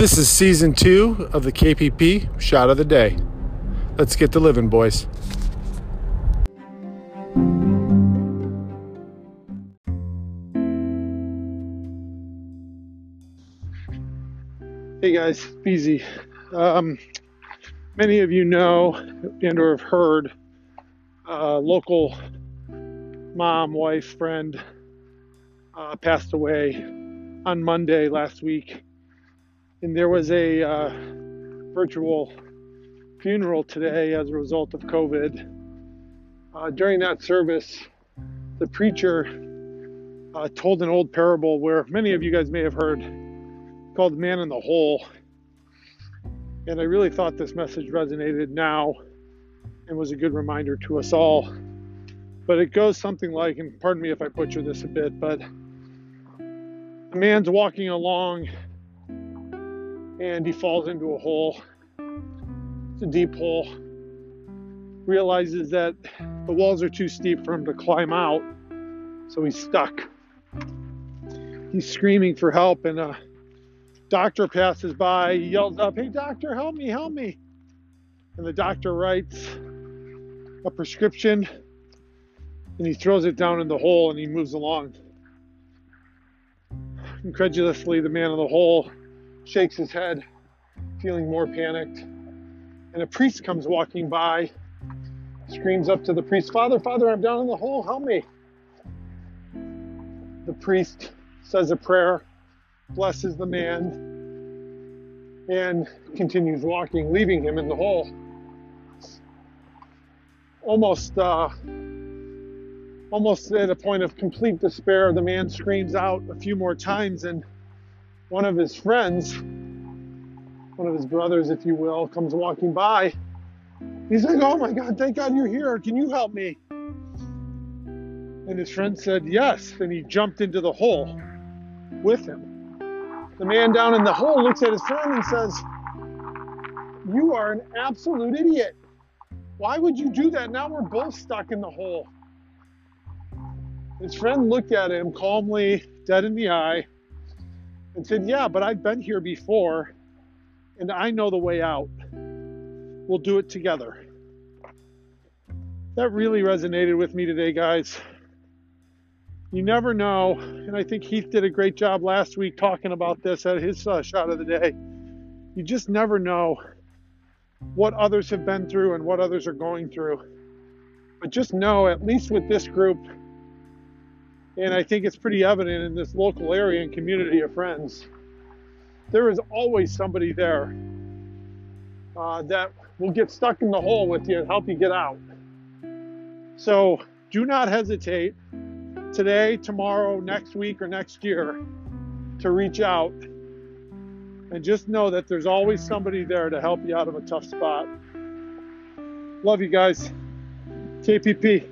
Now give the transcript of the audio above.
This is season two of the KPP Shot of the Day. Let's get to living, boys. Hey guys, Beezy. Um, many of you know and or have heard uh, local mom, wife, friend uh, passed away on Monday last week, and there was a uh, virtual funeral today as a result of COVID. Uh, during that service, the preacher uh, told an old parable where many of you guys may have heard called Man in the Hole. And I really thought this message resonated now and was a good reminder to us all. But it goes something like, and pardon me if I butcher this a bit, but a man's walking along and he falls into a hole. It's a deep hole. Realizes that the walls are too steep for him to climb out, so he's stuck. He's screaming for help, and a doctor passes by. He yells up, Hey, doctor, help me, help me. And the doctor writes a prescription and he throws it down in the hole and he moves along. Incredulously, the man in the hole shakes his head, feeling more panicked. And a priest comes walking by, screams up to the priest, Father, Father, I'm down in the hole, help me. The priest says a prayer, blesses the man, and continues walking, leaving him in the hole. Almost, uh, almost at a point of complete despair, the man screams out a few more times, and one of his friends, one of his brothers, if you will, comes walking by. He's like, Oh my God, thank God you're here. Can you help me? And his friend said, Yes. And he jumped into the hole with him. The man down in the hole looks at his friend and says, You are an absolute idiot. Why would you do that? Now we're both stuck in the hole. His friend looked at him calmly, dead in the eye, and said, Yeah, but I've been here before and I know the way out. We'll do it together. That really resonated with me today, guys. You never know, and I think Heath did a great job last week talking about this at his uh, shot of the day. You just never know what others have been through and what others are going through. But just know, at least with this group, and I think it's pretty evident in this local area and community of friends, there is always somebody there uh, that will get stuck in the hole with you and help you get out. So do not hesitate today, tomorrow, next week, or next year to reach out and just know that there's always somebody there to help you out of a tough spot. Love you guys. KPP.